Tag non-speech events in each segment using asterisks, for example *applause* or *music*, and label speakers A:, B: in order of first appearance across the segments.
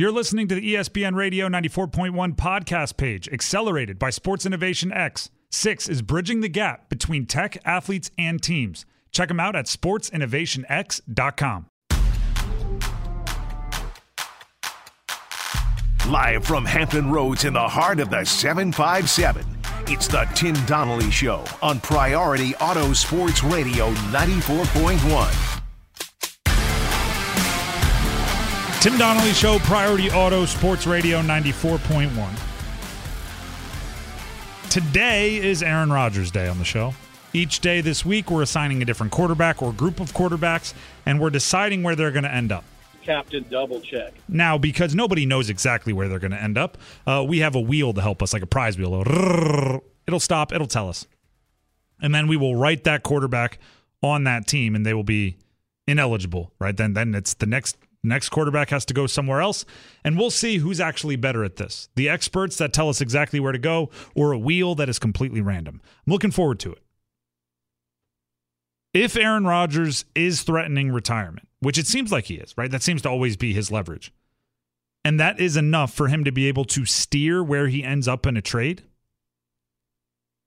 A: You're listening to the ESPN Radio 94.1 podcast page, accelerated by Sports Innovation X. Six is bridging the gap between tech, athletes, and teams. Check them out at sportsinnovationx.com.
B: Live from Hampton Roads in the heart of the 757, it's the Tim Donnelly Show on Priority Auto Sports Radio 94.1.
A: Tim Donnelly Show, Priority Auto Sports Radio 94.1. Today is Aaron Rodgers Day on the show. Each day this week, we're assigning a different quarterback or group of quarterbacks, and we're deciding where they're going to end up.
C: Captain Double Check.
A: Now, because nobody knows exactly where they're going to end up, uh, we have a wheel to help us, like a prize wheel. It'll stop, it'll tell us. And then we will write that quarterback on that team, and they will be ineligible, right? Then, then it's the next Next quarterback has to go somewhere else, and we'll see who's actually better at this. The experts that tell us exactly where to go, or a wheel that is completely random. I'm looking forward to it. If Aaron Rodgers is threatening retirement, which it seems like he is, right? That seems to always be his leverage. And that is enough for him to be able to steer where he ends up in a trade.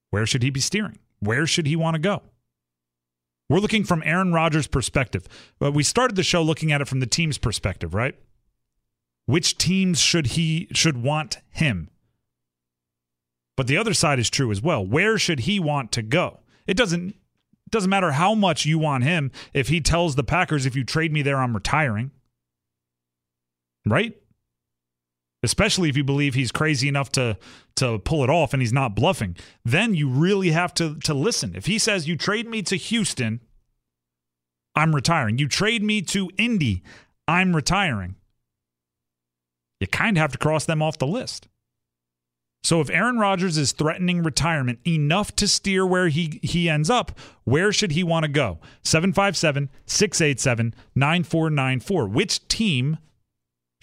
A: Where should he be steering? Where should he want to go? We're looking from Aaron Rodgers' perspective. But we started the show looking at it from the team's perspective, right? Which teams should he should want him? But the other side is true as well. Where should he want to go? It doesn't doesn't matter how much you want him if he tells the Packers if you trade me there I'm retiring. Right? Especially if you believe he's crazy enough to to pull it off and he's not bluffing then you really have to to listen if he says you trade me to Houston I'm retiring you trade me to Indy I'm retiring you kind of have to cross them off the list so if Aaron Rodgers is threatening retirement enough to steer where he he ends up, where should he want to go? 757-687-9494. Which team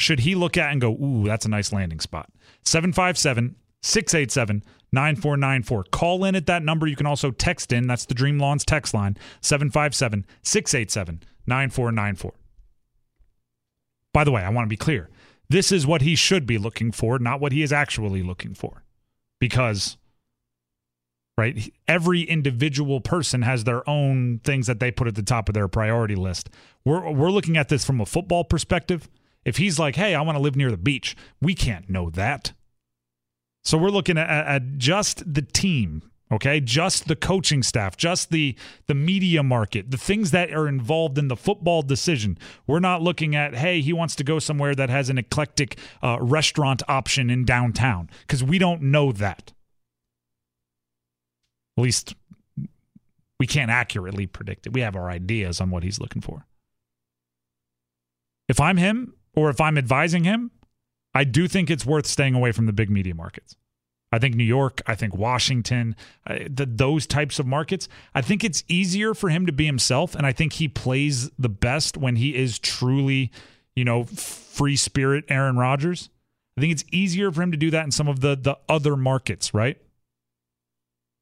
A: should he look at and go, ooh, that's a nice landing spot? 757 687 9494. Call in at that number. You can also text in. That's the Dream Lawns text line 757 687 9494. By the way, I want to be clear. This is what he should be looking for, not what he is actually looking for. Because, right, every individual person has their own things that they put at the top of their priority list. We're, we're looking at this from a football perspective. If he's like, hey, I want to live near the beach, we can't know that. So we're looking at, at just the team, okay? Just the coaching staff, just the the media market, the things that are involved in the football decision. We're not looking at, hey, he wants to go somewhere that has an eclectic uh, restaurant option in downtown because we don't know that. At least we can't accurately predict it. We have our ideas on what he's looking for. If I'm him, or if I'm advising him, I do think it's worth staying away from the big media markets. I think New York, I think Washington, uh, the, those types of markets. I think it's easier for him to be himself, and I think he plays the best when he is truly, you know, free spirit Aaron Rodgers. I think it's easier for him to do that in some of the the other markets, right?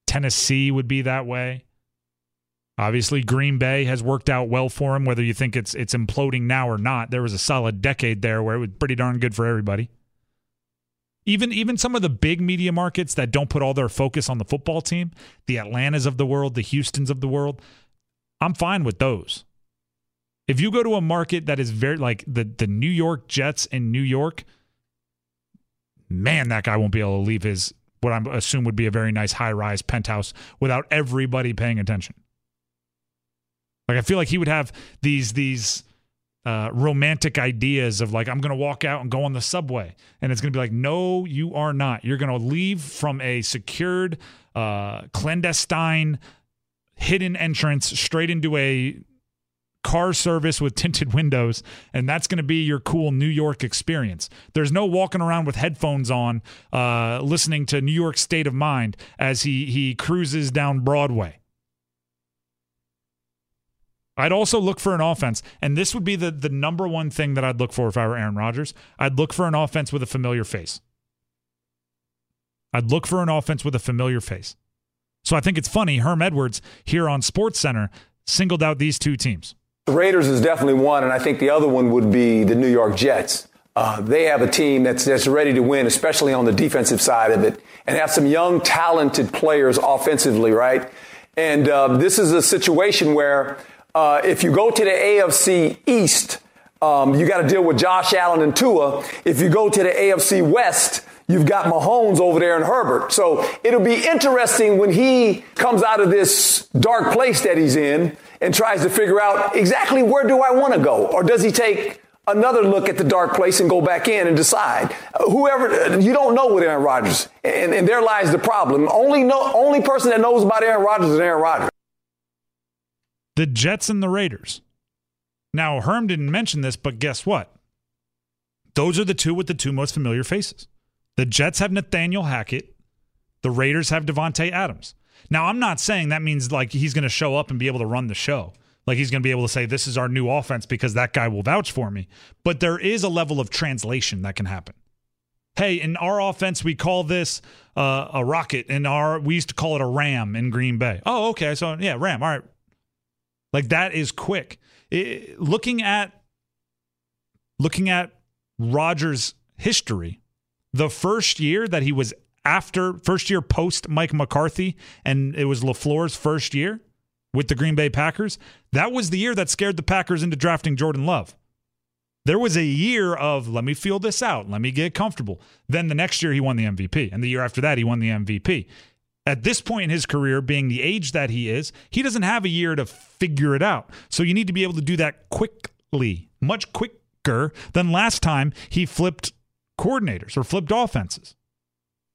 A: Tennessee would be that way. Obviously, Green Bay has worked out well for him, whether you think it's it's imploding now or not. There was a solid decade there where it was pretty darn good for everybody. Even even some of the big media markets that don't put all their focus on the football team, the Atlantas of the world, the Houstons of the world, I'm fine with those. If you go to a market that is very like the the New York Jets in New York, man, that guy won't be able to leave his what I assume would be a very nice high rise penthouse without everybody paying attention. Like I feel like he would have these these uh, romantic ideas of like I'm to walk out and go on the subway, and it's to be like, no, you are not. You're to leave from a secured, uh, clandestine, hidden entrance straight into a car service with *laughs* tinted windows, and that's going to be your cool New York experience. There's no walking around with headphones on, uh, listening to New York State of Mind as he he cruises down Broadway. I'd also look for an offense, and this would be the the number one thing that I'd look for if I were Aaron Rodgers. I'd look for an offense with a familiar face. I'd look for an offense with a familiar face. So I think it's funny. Herm Edwards here on Sports Center singled out these two teams.
D: The Raiders is definitely one, and I think the other one would be the New York Jets. uh, they have a team that's, that's ready to win, especially on the defensive side of it, and have some young, talented players offensively, right? And uh, this is a situation where uh, if you go to the AFC East, um, you got to deal with Josh Allen and Tua. If you go to the AFC West, you've got Mahomes over there and Herbert. So it'll be interesting when he comes out of this dark place that he's in and tries to figure out exactly where do I want to go? Or does he take another look at the dark place and go back in and decide? Whoever, you don't know with Aaron Rodgers. And, and there lies the problem. Only, know, only person that knows about Aaron Rodgers is Aaron Rodgers.
A: The Jets and the Raiders. Now, Herm didn't mention this, but guess what? Those are the two with the two most familiar faces. The Jets have Nathaniel Hackett. The Raiders have Davante Adams. Now, I'm not saying that means like he's going to show up and be able to run the show. Like he's going to be able to say, this is our new offense because that guy will vouch for me. But there is a level of translation that can happen. Hey, in our offense, we call this uh, a rocket. In our, we used to call it a ram in Green Bay. Oh, okay. So yeah, ram. All right. Like that is quick. It, looking at looking at Rodgers' history, the first year that he was after first year post Mike McCarthy, and it was LaFleur's first year with the Green Bay Packers, that was the year that scared the Packers into drafting Jordan Love. There was a year of let me feel this out, let me get comfortable. Then the next year he won the MVP, and the year after that he won the MVP. At this point in his career, being the age that he is, he doesn't have a year to figure it out. So you need to be able to do that quickly, much quicker than last time he flipped coordinators or flipped offenses.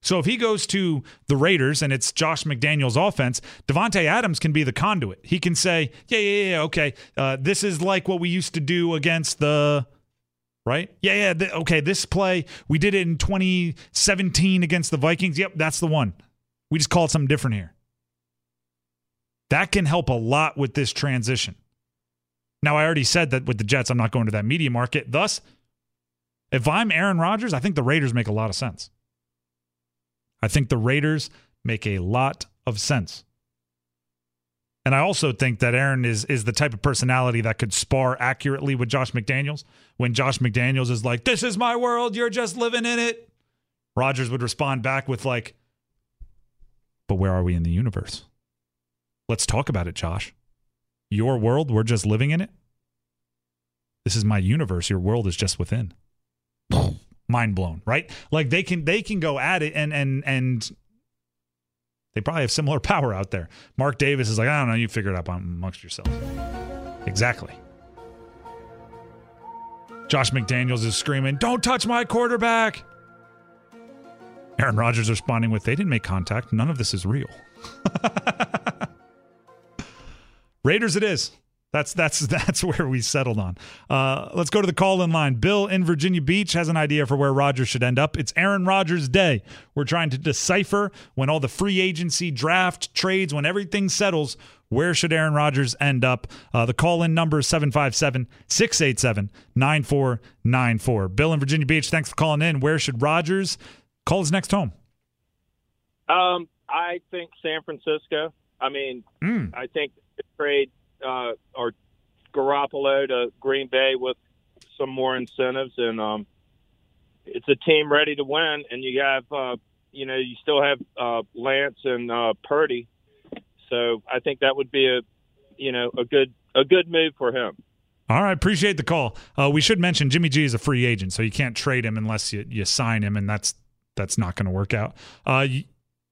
A: So if he goes to the Raiders and it's Josh McDaniels' offense, Davante Adams can be the conduit. He can say, "Yeah, yeah, yeah, okay, uh, this is like what we used to do against the." Right? Yeah, yeah. Th- okay, this play we did it in 2017 against the Vikings. Yep, that's the one. We just call it something different here. That can help a lot with this transition. Now, I already said that with the Jets, I'm not going to that media market. Thus, if I'm Aaron Rodgers, I think the Raiders make a lot of sense. I think the Raiders make a lot of sense. And I also think that Aaron is is the type of personality that could spar accurately with Josh McDaniels. When Josh McDaniels is like, "This is my world, you're just living in it," Rodgers would respond back with like, "But where are we in the universe? Let's talk about it, Josh. Your world, we're just living in it. This is my universe. Your world is just within." *laughs* mind blown, right? Like they can they can go at it and and and they probably have similar *laughs* power out there. Mark Davis is like, I don't know, you figure it out amongst yourselves. Exactly. Josh McDaniels is screaming, "Don't touch my quarterback." Aaron Rodgers responding with, "They didn't make contact. None of this is real." *laughs* Raiders it is. That's that's that's where we settled on. Uh, let's go to the call in line. Bill in Virginia Beach has an idea for where Rodgers should end up. It's Aaron Rodgers' day. We're trying to decipher when all the free agency, draft, trades, when everything settles, where should Aaron Rodgers end up? Uh, the call in number is 757 687 9494. Bill in Virginia Beach, thanks for calling in. Where should Rodgers call his next home?
C: Um, I think San Francisco. I mean, mm. I think trade uh, or Garoppolo to Green Bay with some more incentives, and um, it's a team ready to win. And you have, uh, you know, you still have uh, Lance and uh, Purdy, so I think that would be a, you know, a good a good move for him.
A: All right, appreciate the call. Uh, we should mention Jimmy G is a free agent, so you can't trade him unless you, you sign him, and that's that's not going to work out. Uh,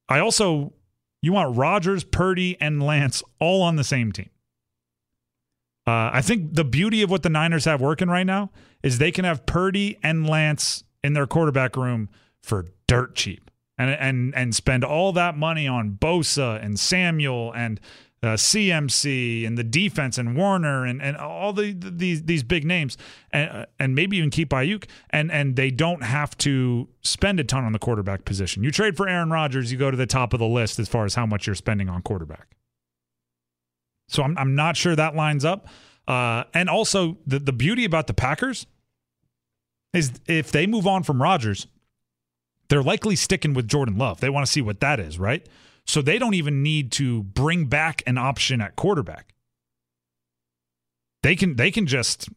A: I also you want Rodgers, Purdy, and Lance all on the same team. Uh, I think the beauty of what the Niners have working right now is they can have Purdy and Lance in their quarterback room for dirt cheap, and and and spend all that money on Bosa and Samuel and uh, CMC and the defense and Warner and, and all the, the these these big names and uh, and maybe even keep Aiyuk and and they don't have to spend a ton on the quarterback position. You trade for Aaron Rodgers, you go to the top of the list as far as how much you're spending on quarterback. So I'm, I'm not sure that lines up. Uh, and also, the, the beauty about the Packers is if they move on from Rodgers, they're likely sticking with Jordan Love. They want to see what that is, right? So they don't even need to bring back an option at quarterback. They can they can just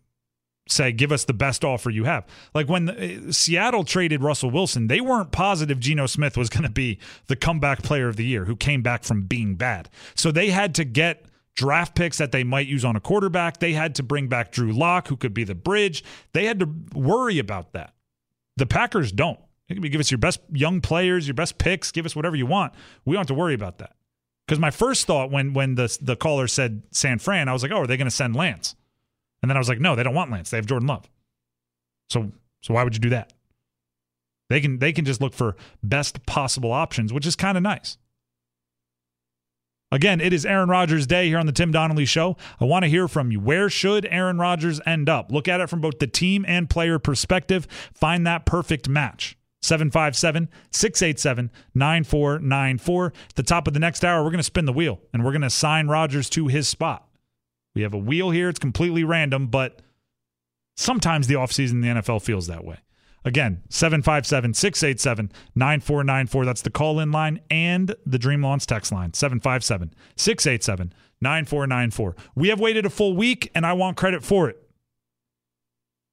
A: say, give us the best offer you have. Like when the, Seattle traded Russell Wilson, they weren't positive Geno Smith was going to be the comeback player of the year who came back from being bad. So they had to get draft picks that they might use on a quarterback. They had to bring back Drew Lock, who could be the bridge. They had to worry about that. The Packers don't. Give us your best young players, your best picks, give us whatever you want. We don't have to worry about that. Because my first thought when when the the caller said San Fran, I was like, oh, are they going to send Lance? And then I was like, no, they don't want Lance. They have Jordan Love. So so why would you do that? They can they can just look for best possible options, which is kind of nice. Again, it is Aaron Rodgers' day here on the Tim Donnelly Show. I want to hear from you. Where should Aaron Rodgers end up? Look at it from both the team and player perspective. Find that perfect match. 757 687 9494. At the top of the next hour, we're going to spin the wheel and we're going to assign Rodgers to his spot. We have a wheel here. It's completely random, but sometimes the offseason in the NFL feels that way. Again, 757 687 9494. That's the call in line and the Dream Launch text line 757 687 9494. We have waited a full week, and I want credit for it.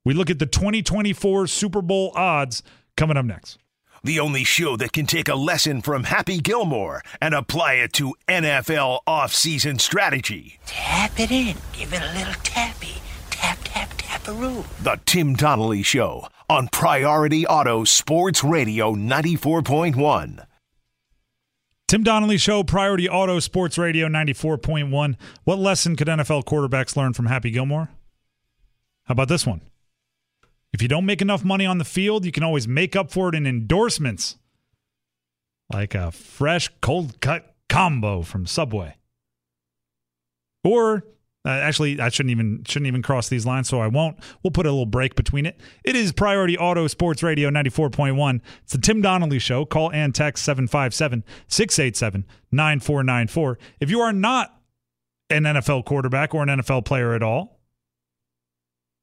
A: We look at the 2024 Super Bowl odds coming up next.
B: The only show that can take a lesson from Happy Gilmore and apply it to NFL offseason strategy.
E: Tap it in. Give it a little tappy. Tap, tap, tap a room.
B: The Tim Donnelly Show on Priority Auto Sports Radio 94.1.
A: Tim Donnelly Show, Priority Auto Sports Radio 94.1. What lesson could NFL quarterbacks learn from Happy Gilmore? How about this one? If you don't make enough money on the field, you can always make up for it in endorsements, like a fresh cold cut combo from Subway. Or uh, actually, I shouldn't even shouldn't even cross these lines, so I won't. We'll put a little break between it. It is Priority Auto Sports Radio 94.1. It's the Tim Donnelly Show. Call and text 757 687 9494. If you are not an NFL quarterback or an NFL player at all,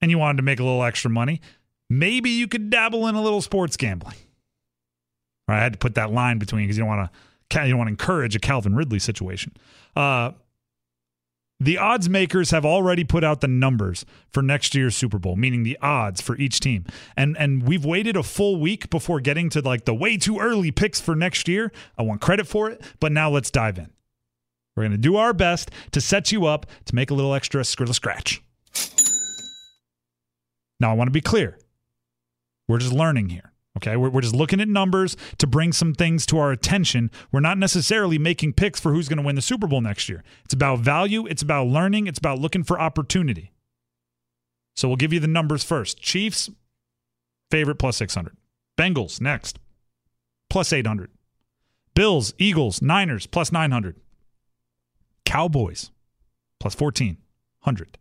A: and you wanted to make a little extra money, maybe you could dabble in a little sports gambling. I had to put that line between because you don't want to you don't want to encourage a Calvin Ridley situation. Uh, the odds makers have already put out the numbers for next year's Super Bowl, meaning the odds for each team. And and we've waited a full week before getting to like the way too early picks for next year. I want credit for it, but now let's dive in. We're going to do our best to set you up to make a little extra scratch. Now, I want to be clear. We're just learning here. Okay. We're, we're just looking at numbers to bring some things to our attention. We're not necessarily making picks for who's going to win the Super Bowl next year. It's about value, it's about learning, it's about looking for opportunity. So we'll give you the numbers first. Chiefs, favorite plus 600. Bengals, next, plus 800. Bills, Eagles, Niners, plus 900. Cowboys, plus 1400.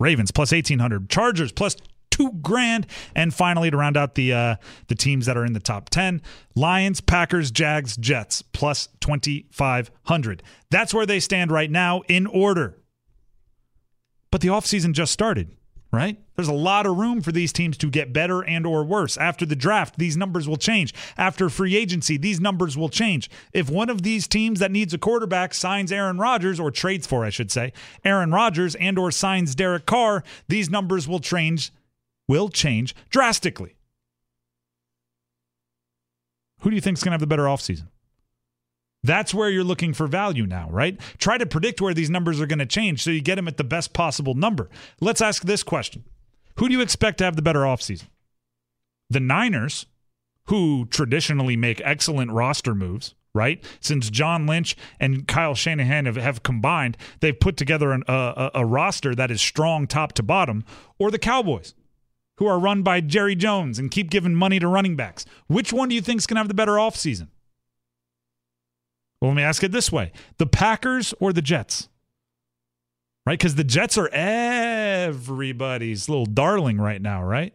A: Ravens, plus 1800. Chargers, plus two grand. And finally, to round out the uh, the teams that are in the top ten, Lions, Packers, Jags, Jets, plus twenty five hundred. That's where they stand right now in order. But the offseason just started, right? There's a lot of room for these teams to get better and or worse. After the draft, these numbers will change. After free agency, these numbers will change. If one of these teams that needs a quarterback signs Aaron Rodgers or trades for, I should say, Aaron Rodgers and or signs Derek Carr, these numbers will change will change drastically. Who do you think is going to have the better offseason? That's where you're looking for value now, right? Try to predict where these numbers are going to change so you get them at the best possible number. Let's ask this question Who do you expect to have the better offseason? The Niners, who traditionally make excellent roster moves, right? Since John Lynch and Kyle Shanahan have, have combined, they've put together an, a, a roster that is strong top to bottom, or the Cowboys who are run by Jerry Jones and keep giving money to running backs. Which one do you think is going to have the better offseason? Well, let me ask it this way the Packers or the Jets? Right? Because the Jets are everybody's little darling right now, right?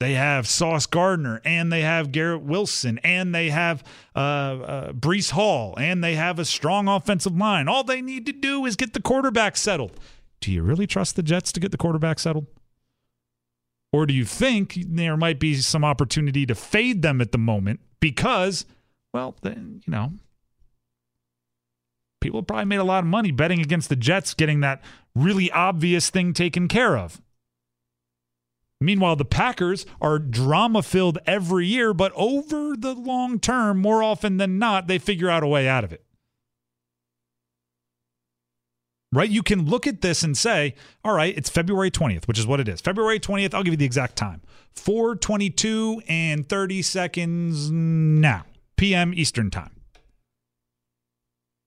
A: They have Sauce Gardner and they have Garrett Wilson and they have uh, uh, Breece Hall and they have a strong offensive line. All they need to do is get the quarterback settled. Do you really trust the Jets to get the quarterback settled? Or do you think there might be some opportunity to fade them at the moment because, well, then, you know, people probably made a lot of money betting against the Jets getting that really obvious thing taken care of Meanwhile, the Packers are drama filled every year, but over the long term, more often than not, they figure out a way out of it. Right? You can look at this and say, all right, it's February 20th, which is what it is. February 20th, I'll give you the exact time 422 and 30 seconds now, PM Eastern Time.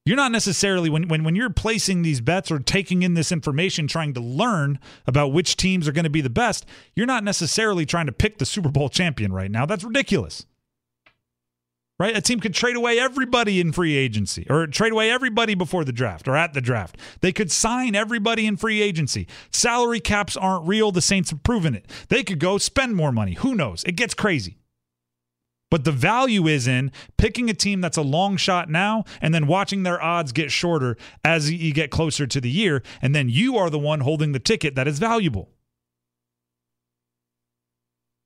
A: You're not necessarily when, when when you're placing these bets or taking in this information, trying to learn about which teams are going to be the best. You're not necessarily trying to pick the Super Bowl champion right now. That's ridiculous. Right? A team could trade away everybody in free agency or trade away everybody before the draft or at the draft. They could sign everybody in free agency. Salary caps aren't real. The Saints have proven it. They could go spend more money. Who knows? It gets crazy. But the value is in picking a team that's a long shot now and then watching their odds get shorter as you get closer to the year. And then you are the one holding the ticket that is valuable.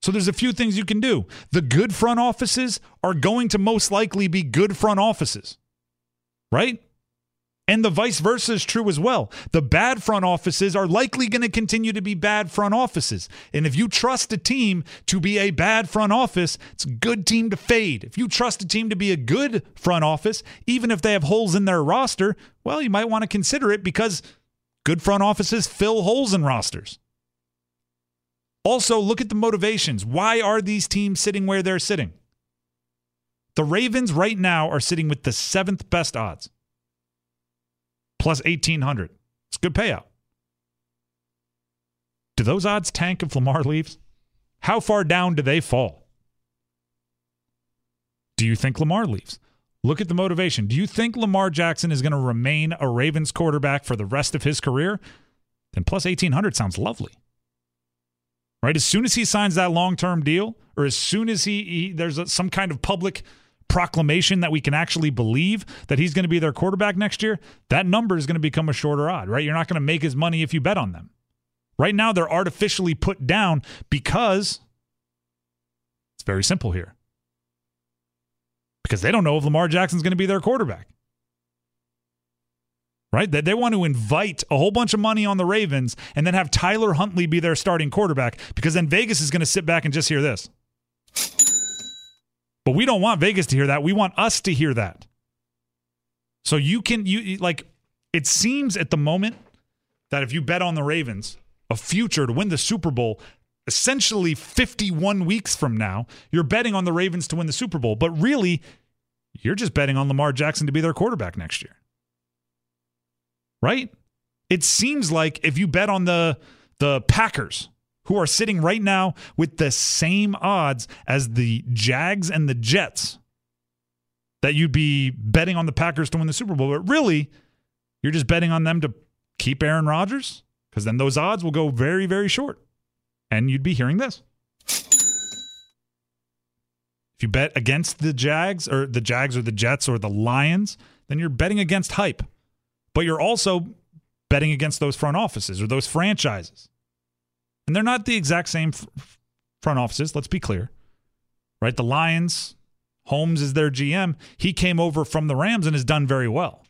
A: So there's a few things you can do. The good front offices are going to most likely be good front offices, right? And the vice versa is true as well. The bad front offices are likely going to continue to be bad front offices. And if you trust a team to be a bad front office, it's a good team to fade. If you trust a team to be a good front office, even if they have holes in their roster, well, you might want to consider it because good front offices fill holes in rosters. Also, look at the motivations. Why are these teams sitting where they're sitting? The Ravens right now are sitting with the seventh best odds plus 1800. It's a good payout. Do those odds tank if Lamar leaves? How far down do they fall? Do you think Lamar leaves? Look at the motivation. Do you think Lamar Jackson is going to remain a Ravens quarterback for the rest of his career? Then plus 1800 sounds lovely. Right? As soon as he signs that long term deal, or as soon as he, he there's a, some kind of public proclamation that we can actually believe that he's going to be their quarterback next year, that number is going to become a shorter odd, right? You're not going to make his money if you bet on them. Right now, they're artificially put down because it's very simple here. Because they don't know if Lamar Jackson's going to be their quarterback. Right? They, they want to invite a whole bunch of money on the Ravens and then have Tyler Huntley be their starting quarterback because then Vegas is going to sit back and just hear this. But we don't want Vegas to hear that. We want us to hear that. So you can you like it seems at the moment that if you bet on the Ravens, a future to win the Super Bowl, essentially 51 weeks from now, you're betting on the Ravens to win the Super Bowl, but really you're just betting on Lamar Jackson to be their quarterback next year. Right? It seems like if you bet on the the Packers who are sitting right now with the same odds as the Jags and the Jets that you'd be betting on the Packers to win the Super Bowl. But really, you're just betting on them to keep Aaron Rodgers because then those odds will go very, very short. And you'd be hearing this. If you bet against the Jags or the Jags or the Jets or the Lions, then you're betting against hype. But you're also betting against those front offices or those franchises. And they're not the exact same front offices, let's be clear. Right? The Lions, Holmes is their GM. He came over from the Rams and has done very well.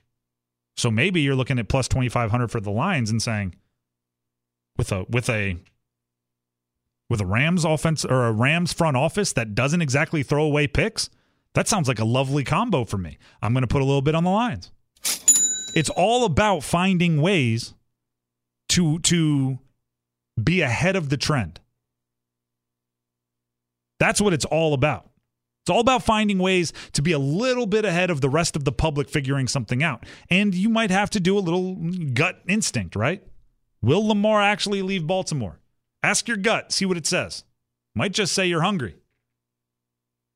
A: So maybe you're looking at plus 2500 for the Lions and saying with a with a with a Rams offense or a Rams front office that doesn't exactly throw away picks, that sounds like a lovely combo for me. I'm going to put a little bit on the Lions. It's all about finding ways to to be ahead of the trend. That's what it's all about. It's all about finding ways to be a little bit ahead of the rest of the public figuring something out. And you might have to do a little gut instinct, right? Will Lamar actually leave Baltimore? Ask your gut, see what it says. Might just say you're hungry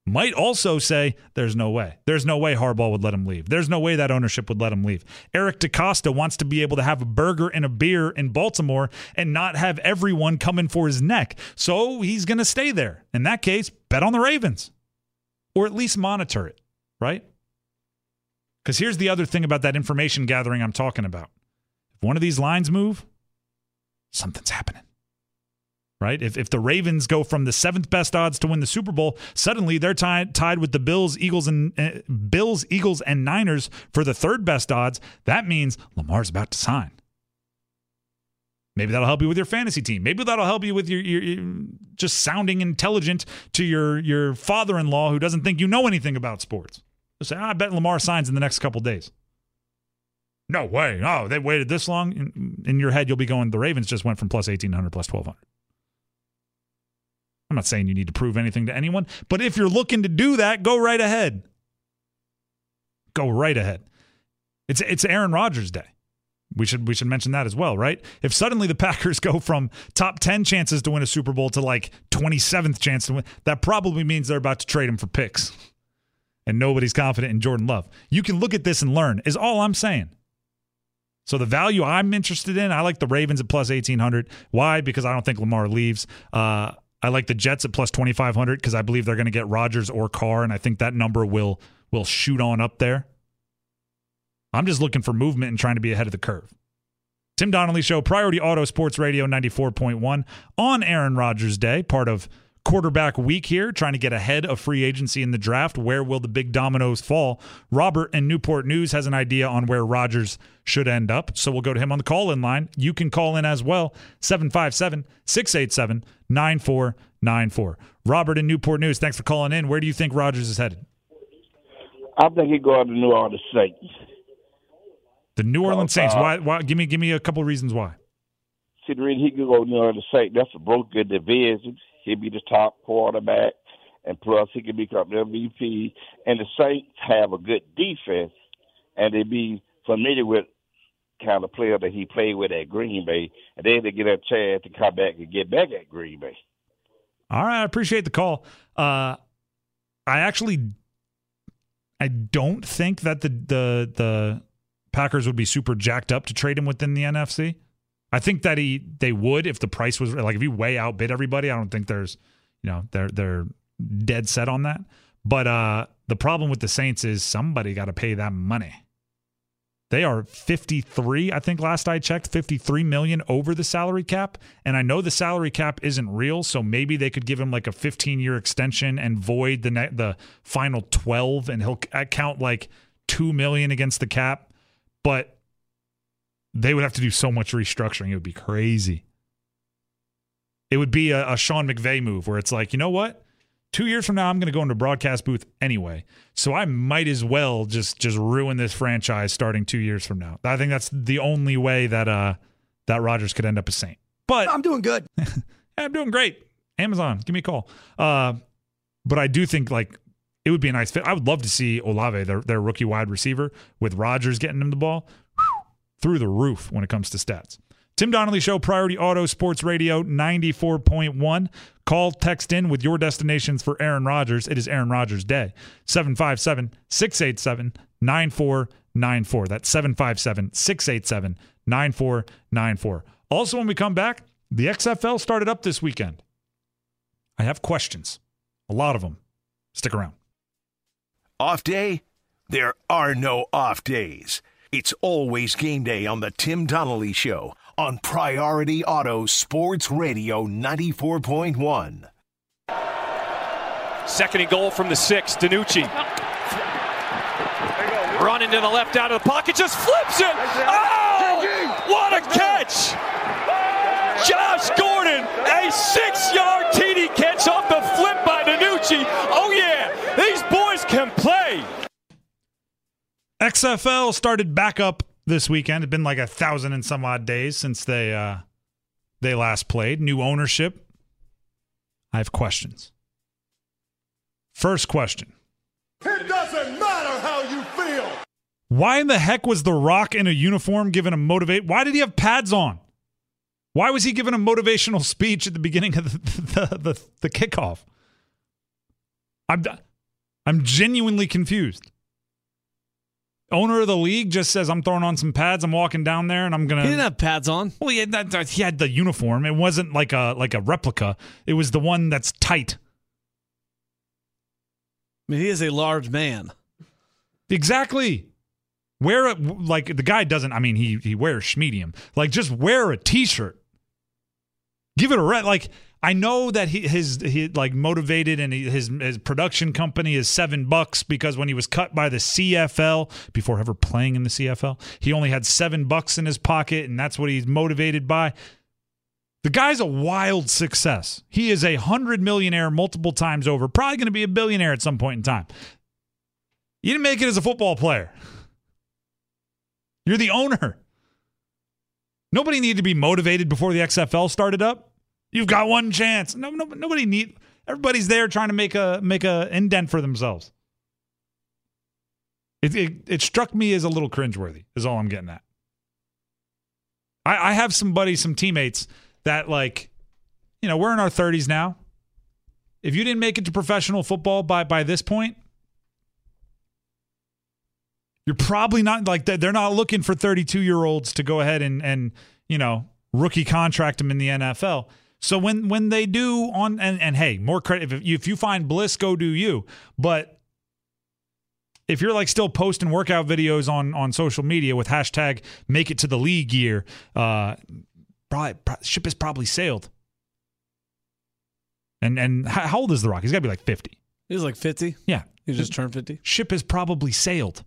A: might also say there's no way. There's no way Harbaugh would let him leave. There's no way that ownership would let him leave. Eric DeCosta wants to be able to have a burger and a beer in Baltimore and not have everyone coming for his neck. So he's going to stay there. In that case, bet on the Ravens or at least monitor it, right? Because here's the other thing about that information gathering I'm talking about. If one of these lines move, something's happening right? If, if the Ravens go from the seventh best odds to win the Super Bowl, suddenly they're tied tied with the Bills, Eagles, and uh, Bills, Eagles, and Niners for the third best odds. That means Lamar's about to sign. Maybe that'll help you with your fantasy team. Maybe that'll help you with your, your, your just sounding intelligent to your your father-in-law who doesn't think you know anything about sports. Just say, ah, I bet Lamar signs in the next couple days. No way. Oh, they waited this long. In, in your head, you'll be going, the Ravens just went from plus 1,800 plus 1,200. I'm not saying you need to prove anything to anyone, but if you're looking to do that, go right ahead. Go right ahead. It's it's Aaron Rodgers' day. We should we should mention that as well, right? If suddenly the *laughs* Packers go from top 10 chances to win a Super Bowl to like 27th chance to win, that probably means they're about to trade him for picks. And nobody's confident in Jordan Love. You can look at this and learn, is all I'm saying. So the value I'm interested in, I like the Ravens at plus 1800. Why? Because I don't think Lamar leaves. Uh, I like the Jets at plus 2500 because I believe they're going to get Rodgers or Carr, and I think that number will will shoot on up there. I'm just looking for movement and trying to be ahead of the curve. Tim Donnelly Show, Priority Auto Sports Radio 94.1 on Aaron Rodgers Day, part of quarterback week here, trying to get ahead of free agency in the draft. Where will the big dominoes fall? Robert in Newport News has an idea on where Rodgers should end up. So we'll go to him on the call in line. You can call in as well, 757 687 9494. Robert in Newport News, thanks for calling in. Where do you think Rodgers is headed?
F: I think he'd go to New Orleans Saints.
A: The New Orleans Saints. Uh, why? Why? Give me, give me a couple reasons why.
F: See, the reason he could go to New Orleans Saints, that's a broken division. He'd be the top quarterback, and plus he could become MVP. And the Saints have a good defense, and they'd be familiar with kind of player that he played with at Green Bay, and then they get a chance to come back and get back at Green Bay.
A: All right, I appreciate the call. Uh, I actually, I don't think that the the the Packers would be super jacked up to trade him within the NFC. I think that he they would if the price was like if he way outbid everybody. I don't think there's you know they're they're dead set on that. But uh the problem with the Saints is somebody got to pay that money. They are 53, I think last I checked, 53 million over the salary cap. And I know the salary cap isn't real, so maybe they could give him like a 15 year extension and void the ne- the final 12 and he'll count like 2 million against the cap but they would have to do so much restructuring. It would be crazy. It would be a, a Sean McVay move where it's like, you know what? Two years from now, I'm going to go into broadcast booth anyway. So I might as well just just ruin this franchise starting two years from now. I think that's the only way that uh that Rodgers could end up a Saint. But
G: I'm doing good. *laughs*
A: I'm doing great. Amazon, give me a call. Uh, but I do think like it would be a nice fit. I would love to see Olave, their, their rookie wide receiver, with Rodgers getting him the ball through the roof when it comes to stats. Tim Donnelly Show, Priority Auto Sports Radio 94.1. Call, text in with your destinations for Aaron Rodgers. It is Aaron Rodgers Day. 757 687 9494. That's 757 687 9494. Also, when we come back, the XFL started up this weekend. I have questions, a lot of them. Stick around.
B: Off day? There are no off days. It's always game day on the Tim Donnelly Show on Priority Auto Sports Radio 94.1.
H: Second and goal from the six. DiNucci. Running to the left out of the pocket, just flips it. Oh, what a catch! Josh Gordon, a six yard TD catch off the flip by DiNucci. Oh, yeah, these boys can play.
A: XFL started back up this weekend. It's been like a thousand and some odd days since they uh, they last played. New ownership. I have questions. First question.
I: It doesn't matter how you feel.
A: Why in the heck was The Rock in a uniform given a motivate? Why did he have pads on? Why was he given a motivational speech at the beginning of the, *laughs* the, the, the kickoff? I'm, I'm genuinely confused. Owner of the league just says, I'm throwing on some pads. I'm walking down there and I'm going to.
G: He didn't have pads on.
A: Well, he had, that, he had the uniform. It wasn't like a, like a replica, it was the one that's tight.
G: I mean, he is a large man.
A: Exactly. Wear a like the guy doesn't. I mean, he he wears medium. Like just wear a t-shirt. Give it a red. Like I know that he his he like motivated and he, his his production company is seven bucks because when he was cut by the CFL before ever playing in the CFL, he only had seven bucks in his pocket and that's what he's motivated by. The guy's a wild success. He is a hundred millionaire multiple times over, probably going to be a billionaire at some point in time. You didn't make it as a football player. You're the owner. Nobody needed to be motivated before the XFL started up. You've got one chance. No, no nobody need. Everybody's there trying to make a make a indent for themselves. It, it, it struck me as a little cringeworthy. Is all I'm getting at. I, I have some buddies, some teammates that like, you know, we're in our 30s now. If you didn't make it to professional football by by this point, you're probably not like they're not looking for 32 year olds to go ahead and and you know rookie contract them in the NFL. So when when they do on and and hey, more credit if you, if you find bliss, go do you. But if you're like still posting workout videos on on social media with hashtag make it to the league year, uh, probably ship has probably sailed. And and how old is the Rock? He's got to be like 50.
G: He's like 50.
A: Yeah,
G: he just turned 50.
A: Ship has probably sailed.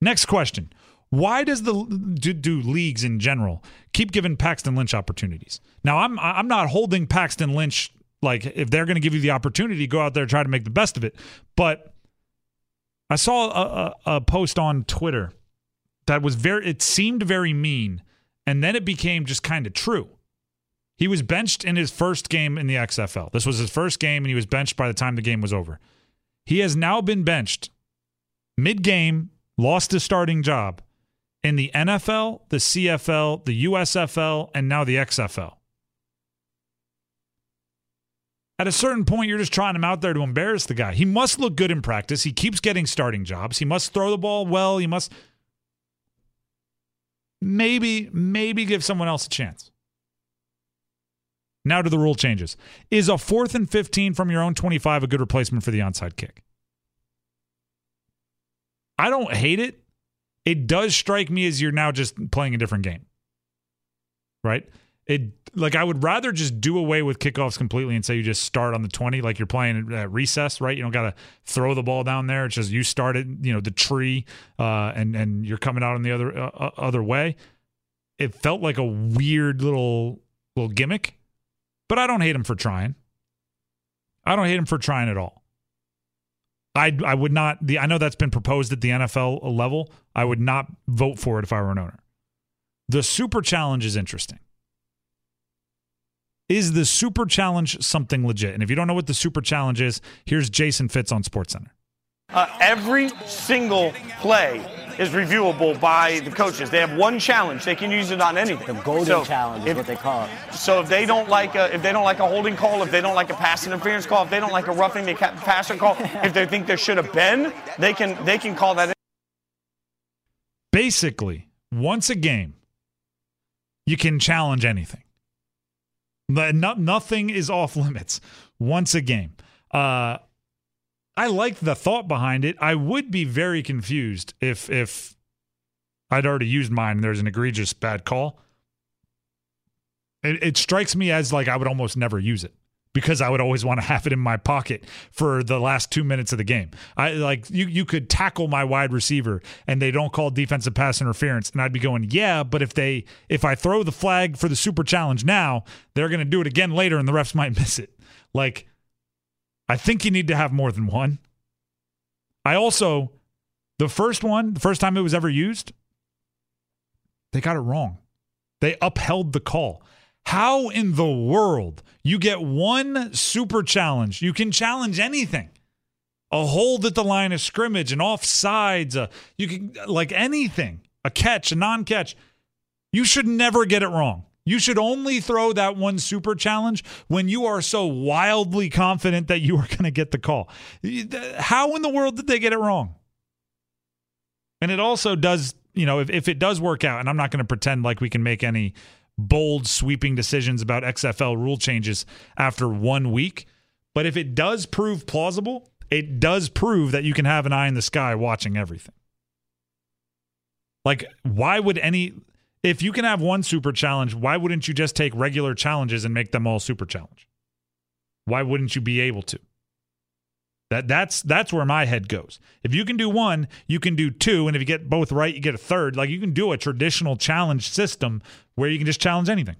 A: Next question. Why does the do, do, leagues in general keep giving Paxton Lynch opportunities? Now, I'm I'm not holding Paxton Lynch like if they're going to give you the opportunity, go out there and try to make the best of it. But I saw a, a, a post on Twitter that was very it seemed very mean, and then it became just kind of true. He was benched in his first game in the XFL. This was his first game, and he was benched by the time the game was over. He has now been benched mid game, lost his starting job in the NFL, the CFL, the USFL, and now the XFL. At a certain point, you're just trying him out there to embarrass the guy. He must look good in practice. He keeps getting starting jobs. He must throw the ball well. He must maybe, maybe give someone else a chance. Now to the rule changes. Is a fourth and 15 from your own 25 a good replacement for the onside kick? I don't hate it it does strike me as you're now just playing a different game. Right? It like I would rather just do away with kickoffs completely and say you just start on the 20 like you're playing at recess, right? You don't got to throw the ball down there. It's just you started, you know, the tree uh, and and you're coming out on the other uh, uh, other way. It felt like a weird little little gimmick, but I don't hate him for trying. I don't hate him for trying at all. I I would not the I know that's been proposed at the NFL level. I would not vote for it if I were an owner. The super challenge is interesting. Is the super challenge something legit? And if you don't know what the super challenge is, here's Jason Fitz on SportsCenter.
J: Uh, every single play is reviewable by the coaches. They have one challenge; they can use it on anything.
K: The golden so challenge is if, what they call it.
J: So if they don't like a, if they don't like a holding call, if they don't like a pass interference call, if they don't like a roughing the passer call, *laughs* if they think there should have been, they can they can call that.
A: Basically, once a game, you can challenge anything. No, nothing is off limits once a game. Uh, I like the thought behind it. I would be very confused if if I'd already used mine and there's an egregious bad call. It, it strikes me as like I would almost never use it because I would always want to have it in my pocket for the last two minutes of the game. I like you you could tackle my wide receiver and they don't call defensive pass interference, and I'd be going, yeah, but if they if I throw the flag for the super challenge now, they're gonna do it again later and the refs might *laughs* miss it. Like I think you need to have more than one. I also, the first one, the first time it was ever used, they got it wrong. They upheld the call. How in the world you get one super challenge? You can challenge anything. A hold at the line of scrimmage, an offsides, a, you can like anything, a catch, a non-catch. You should never get it wrong. You should only throw that one super challenge when you are so wildly confident that you are *laughs* going to get the call. How in the world did they get it wrong? And it also does, you know, if, if it does work out, and I'm not going to pretend like we can make any bold, sweeping decisions about XFL rule changes after one week, but if it does prove plausible, it does prove that you can have an eye in the sky watching everything. Like, why would any if you can have one super challenge, why wouldn't you just take regular challenges and make them all super challenge? Why wouldn't you be able to? That that's that's where my head goes. If you can do one, you can do two, and if you get both right, you get a third. Like you can do a traditional challenge system where you can just challenge anything.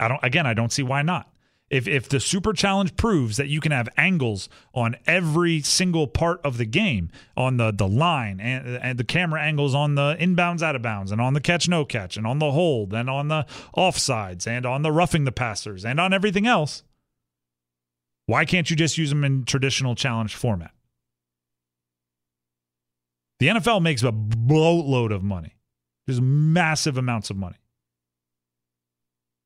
A: I don't again, I don't see why not. If if the super challenge proves that you can have angles on every single part of the game, on the the line and, and the camera angles on the inbounds, out of bounds, and on the catch no catch, and on the hold, and on the offsides, and on the roughing the passers, and on everything else, why can't you just use them in traditional challenge format? The NFL makes a boatload of money. There's massive amounts of money.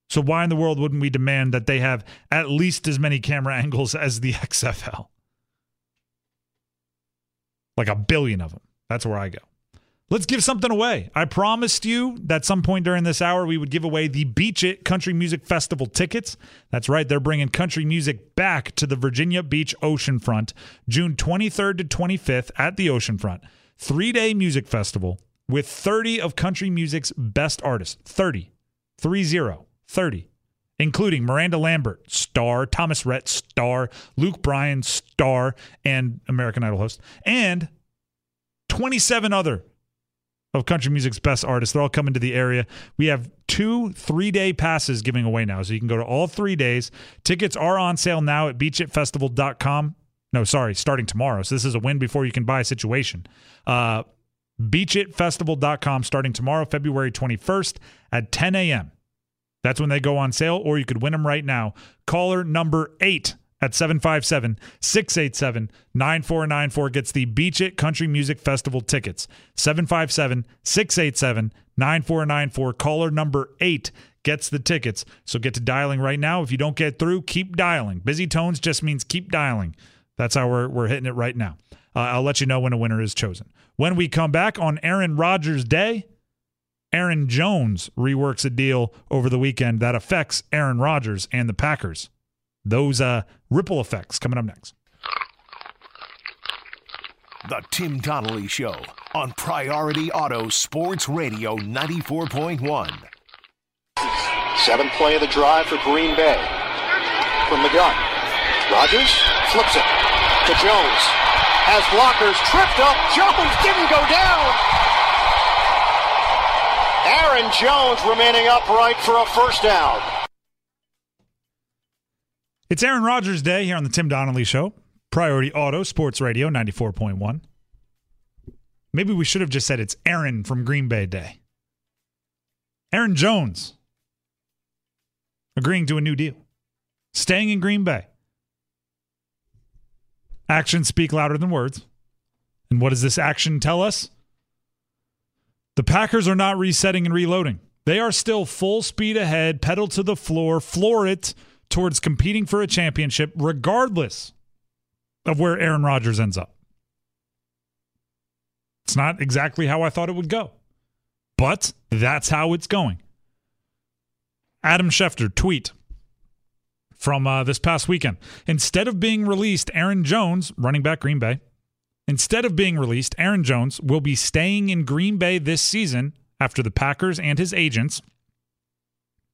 A: So why in the world wouldn't we demand that they have at least as many camera *laughs* angles as the XFL? Like a billion of them. That's where I go. Let's give something away. I promised you that some point during this hour we would give away the Beach It Country Music Festival tickets. That's right, they're bringing country music back to the Virginia Beach Oceanfront June 23rd to 25th at the Oceanfront. 3-day music festival with 30 of country music's best artists. 30. 30. 30, including Miranda Lambert, star, Thomas Rhett, star, Luke Bryan, star, and American Idol host, and 27 other of country music's best artists. They're all coming to the area. We have two three day passes giving away now. So you can go to all three days. Tickets are on sale now at beachitfestival.com. No, sorry, starting tomorrow. So this is a win before you can buy situation. Uh, beachitfestival.com starting tomorrow, February 21st at 10 a.m. That's when they go on sale, or you could win them right now. Caller number eight at 757 687 9494 gets the Beach It Country Music Festival tickets. 757 687 9494. Caller number eight gets the tickets. So get to dialing right now. If you don't get through, keep dialing. Busy tones just means keep dialing. That's how we're, we're hitting it right now. Uh, I'll let you know when a winner is chosen. When we come back on Aaron Rodgers Day, Aaron Jones reworks a deal over the weekend that affects Aaron Rodgers and the Packers. Those uh, ripple effects coming up next.
B: The Tim Donnelly Show on Priority Auto Sports Radio 94.1.
L: Seventh play of the drive for Green Bay. From the gun. Rodgers flips it to Jones. Has blockers tripped up. Jones didn't go down. Aaron Jones remaining upright for a first down.
A: It's Aaron Rodgers Day here on the Tim Donnelly Show. Priority Auto Sports Radio 94.1. Maybe we should have just said it's Aaron from Green Bay Day. Aaron Jones agreeing to a new deal, staying in Green Bay. Actions speak louder than words. And what does this action tell us? The Packers are not resetting and reloading. They are still full speed ahead, pedal to the floor, floor it towards competing for a championship, regardless of where Aaron Rodgers ends up. It's not exactly how I thought it would go, but that's how it's going. Adam Schefter tweet from uh, this past weekend. Instead of being released, Aaron Jones, running back Green Bay, Instead of being released, Aaron Jones will be staying in Green Bay this season after the Packers and his agents,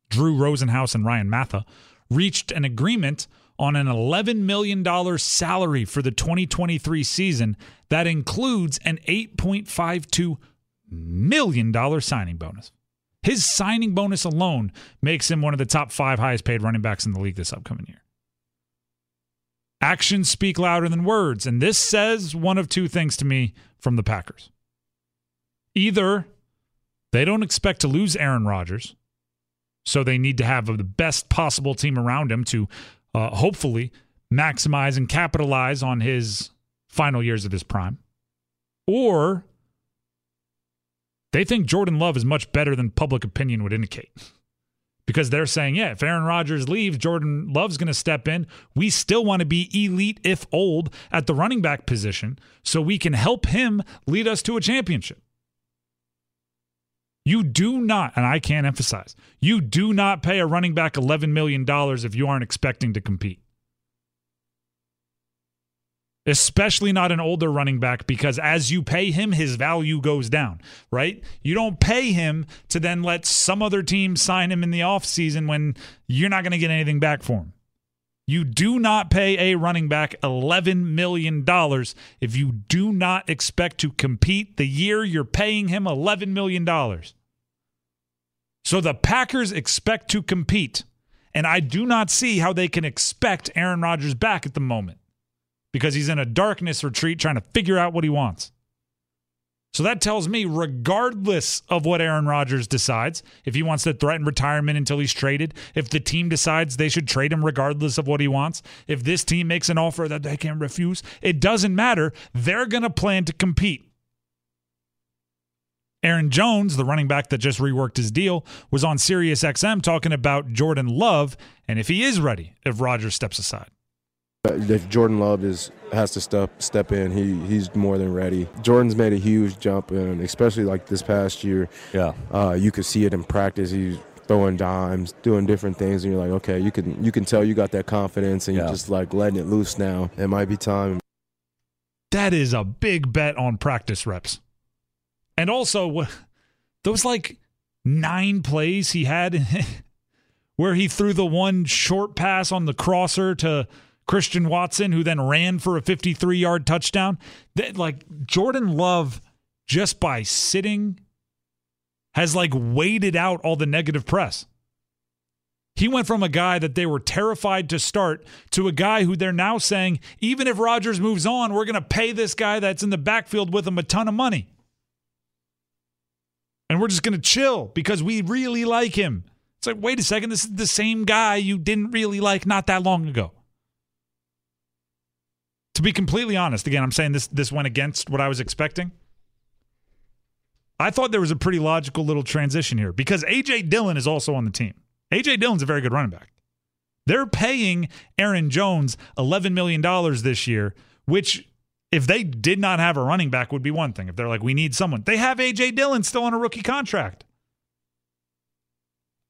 A: Drew Rosenhaus and Ryan Matha, reached an agreement on an $11 million salary for the 2023 season that includes an $8.52 million signing bonus. His signing bonus alone makes him one of the top five highest paid running backs in the league this upcoming year. Actions speak louder than words. And this says one of two things to me from the Packers. Either they don't expect to lose Aaron Rodgers, so they need to have the best possible team around him to uh, hopefully maximize and capitalize on his final years of his prime. Or they think Jordan Love is much better than public opinion would indicate because they're saying, yeah, if Aaron Rodgers leaves, Jordan Love's going to step in. We still want to be elite, if old, at the running back position so we can help him lead us to a championship. You do not, and I can't emphasize, you do not pay a running back $11 million if you aren't expecting to compete especially not an older running back because as you pay him his value goes down right? You don't pay him to then let some other team sign him in the offseason when you're not going to get anything back for him. You do not pay a running back $11 million if you do not expect to compete the year you're paying him $11 million. So the Packers expect to compete And I do not see how they can expect Aaron Rodgers back at the moment because he's in a darkness retreat trying to figure out what he wants. So that tells me, regardless of what Aaron Rodgers decides, if he wants to threaten retirement until he's traded, if the team decides they should trade him regardless of what he wants, if this team makes an offer that they can't refuse, it doesn't matter. They're going to plan to compete. Aaron Jones, the running back that just reworked his deal, was on SiriusXM talking about Jordan Love and if he is ready if Rodgers steps aside.
M: If Jordan Love is has to step step in, he he's more than ready. Jordan's made a huge jump, and especially like this past year,
N: yeah,
M: uh, you could see it in practice. He's throwing dimes, doing different things, and you're like, okay, you can you can tell you got that confidence, and
N: Yeah.
M: you're just like letting it loose now. It might be time.
A: That is a big bet on practice reps. And also, wh- those like nine plays he had *laughs* where he threw the one short pass on the crosser to Christian Watson, who then ran for a 53 yard touchdown. That, like Jordan Love, just by sitting, has like waited out all the negative press. He went from a guy that they were terrified to start to a guy who they're now saying, even if Rodgers moves on, we're going to pay this guy that's in the backfield with him a ton of money. And we're just going to chill because we really like him. It's like, wait a second, this is the same guy you didn't really like not that long ago. To be completely honest, again, I'm saying this this went against what I was expecting. I thought there was a pretty logical little transition here because AJ Dillon is also on the team. AJ Dillon's a very good running back. They're paying Aaron Jones $11 million this year, which, if they did not have a running back, would be one thing. If they're like, we need someone, they have AJ Dillon still on a rookie contract.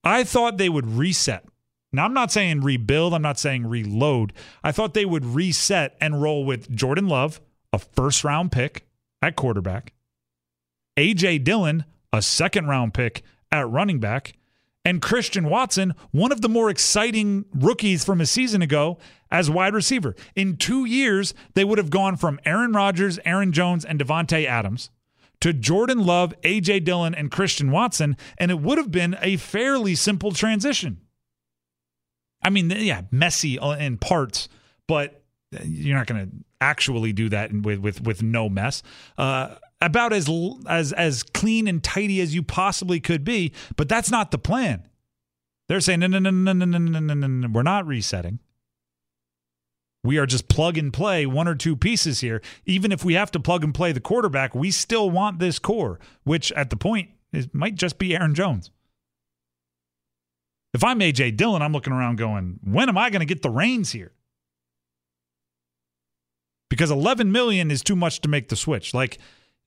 A: I thought they would reset. Now, I'm not saying rebuild, I'm not saying reload. I thought they would reset and roll with Jordan Love, a first round pick at quarterback, AJ Dillon, a second round pick at running back, and Christian Watson, one of the more exciting rookies from a season ago as wide receiver. In two years, they would have gone from Aaron Rodgers, Aaron Jones, and Davante Adams to Jordan Love, AJ Dillon, and Christian Watson, and it would have been a fairly simple transition. I mean, yeah, messy in parts, but you're not going to actually do that with with with no mess. Uh, about as as as clean and tidy as you possibly could be, but that's not the plan. They're saying no, no, no, no, no, no, no, no, no. We're not resetting. We are just plug and play one or two pieces here. Even if we have to plug and play the quarterback, we still want this core, which at the point it might just be Aaron Jones. If I'm AJ Dillon, I'm looking around going, when am I going to get the reins here? Because 11 million is too much to make the switch. Like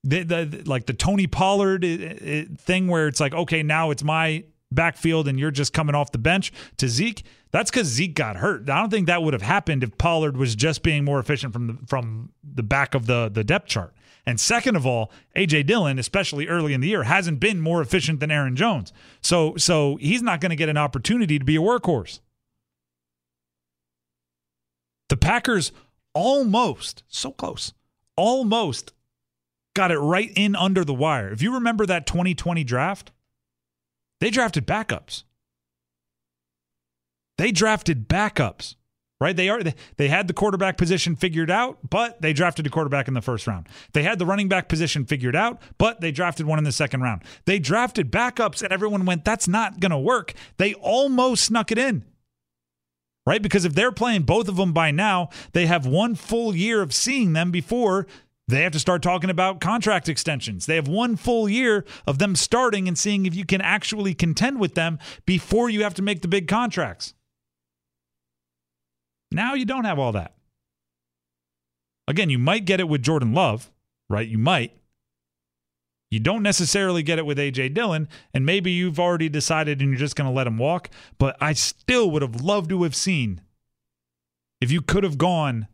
A: the, the like the Tony Pollard i- i- thing where it's like, okay, now it's my backfield and you're just coming off the bench to Zeke. That's because Zeke got hurt. I don't think that would have happened if Pollard was just being more efficient from the from the back of the the depth chart. And second of all, AJ Dillon, especially early in the year, hasn't been more efficient than Aaron Jones. So so he's not going to get an opportunity to be a workhorse. The Packers almost, so close, almost got it right in under the wire. If you remember that 2020 draft, they drafted backups. They drafted backups, right? They are they had the quarterback position figured out, but they drafted a quarterback in the first round. They had the running back position figured out, but they drafted one in the second round. They drafted backups and everyone went that's not going to work. They almost snuck it in. Right? Because if they're playing both of them by now, they have one full year of seeing them before they have to start talking about contract extensions. They have one full year of them starting and seeing if you can actually contend with them before you have to make the big contracts. Now you don't have all that. Again, you might get it with Jordan Love, right? You might. You don't necessarily get it with AJ Dillon, and maybe you've already decided and you're just going to let him walk. But I still would have loved to have seen if you could have gone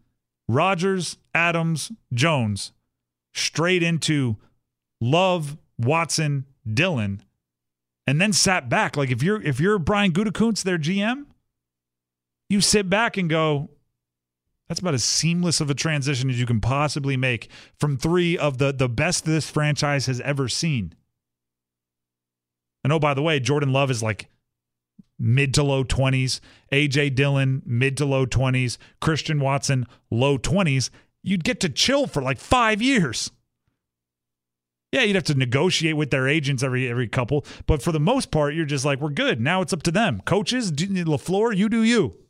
A: Rodgers, Adams, Jones straight into Love, Watson, Dillon, and then sat back. Like if you're if you're Brian Gutekunst, their GM, you sit back and go, that's about as seamless of a transition as you can possibly make from three of the the best this franchise has ever seen. And oh, by the way, Jordan Love is like mid to low 20s, AJ Dillon, mid to low 20s, Christian Watson, low 20s, you'd get to chill for like five years. Yeah, you'd have to negotiate with their agents every every couple, but for the most part, you're just like, we're good. Now it's up to them. Coaches, LaFleur, you do you.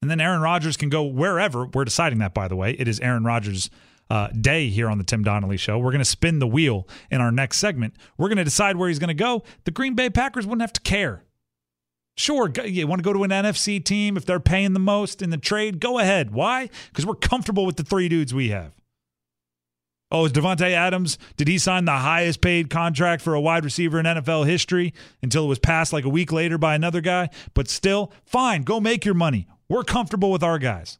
A: And then Aaron Rodgers can go wherever. We're deciding that, by the way. It is Aaron Rodgers' uh, day here on the Tim Donnelly Show. We're going to spin the wheel in our next segment. We're going to decide where he's going to go. The Green Bay Packers wouldn't have to care. Sure, you want to go to an NFC team if they're paying the most in the trade? Go ahead. Why? Because we're comfortable with the three dudes we have. Oh, is Davante Adams? Did he sign the highest paid contract for a wide receiver in NFL history until it was passed like a week later by another guy? But still, fine, go make your money. We're comfortable with our guys.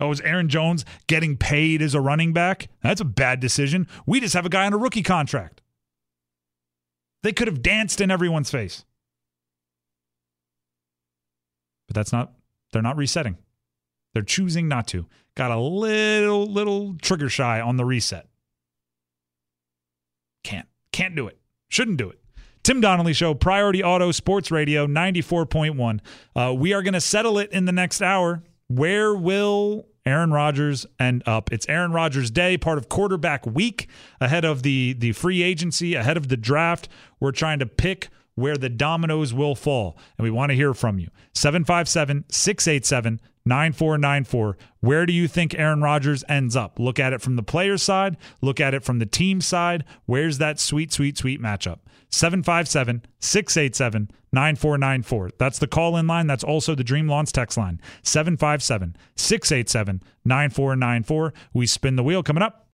A: Oh, is Aaron Jones getting paid as a running back? That's a bad decision. We just have a guy on a rookie contract. They could have danced in everyone's face. But that's not, they're not resetting. They're choosing not to. Got a little, little trigger shy on the reset. Can't. Can't do it. Shouldn't do it. Tim Donnelly Show, Priority Auto Sports Radio 94.1. Uh, we are going to settle it in the next hour. Where will Aaron Rodgers end up? It's Aaron Rodgers Day, part of quarterback week, ahead of the, the free agency, ahead of the draft. We're trying to pick where the dominoes will fall, and we want to hear from you. 757 687 9494. Where do you think Aaron Rodgers ends up? Look at it from the player's side, look at it from the team side. Where's that sweet, sweet, sweet matchup? 757 687 9494. That's the call in line. That's also the Dream Lawns text line 757 687 9494. We spin the wheel coming up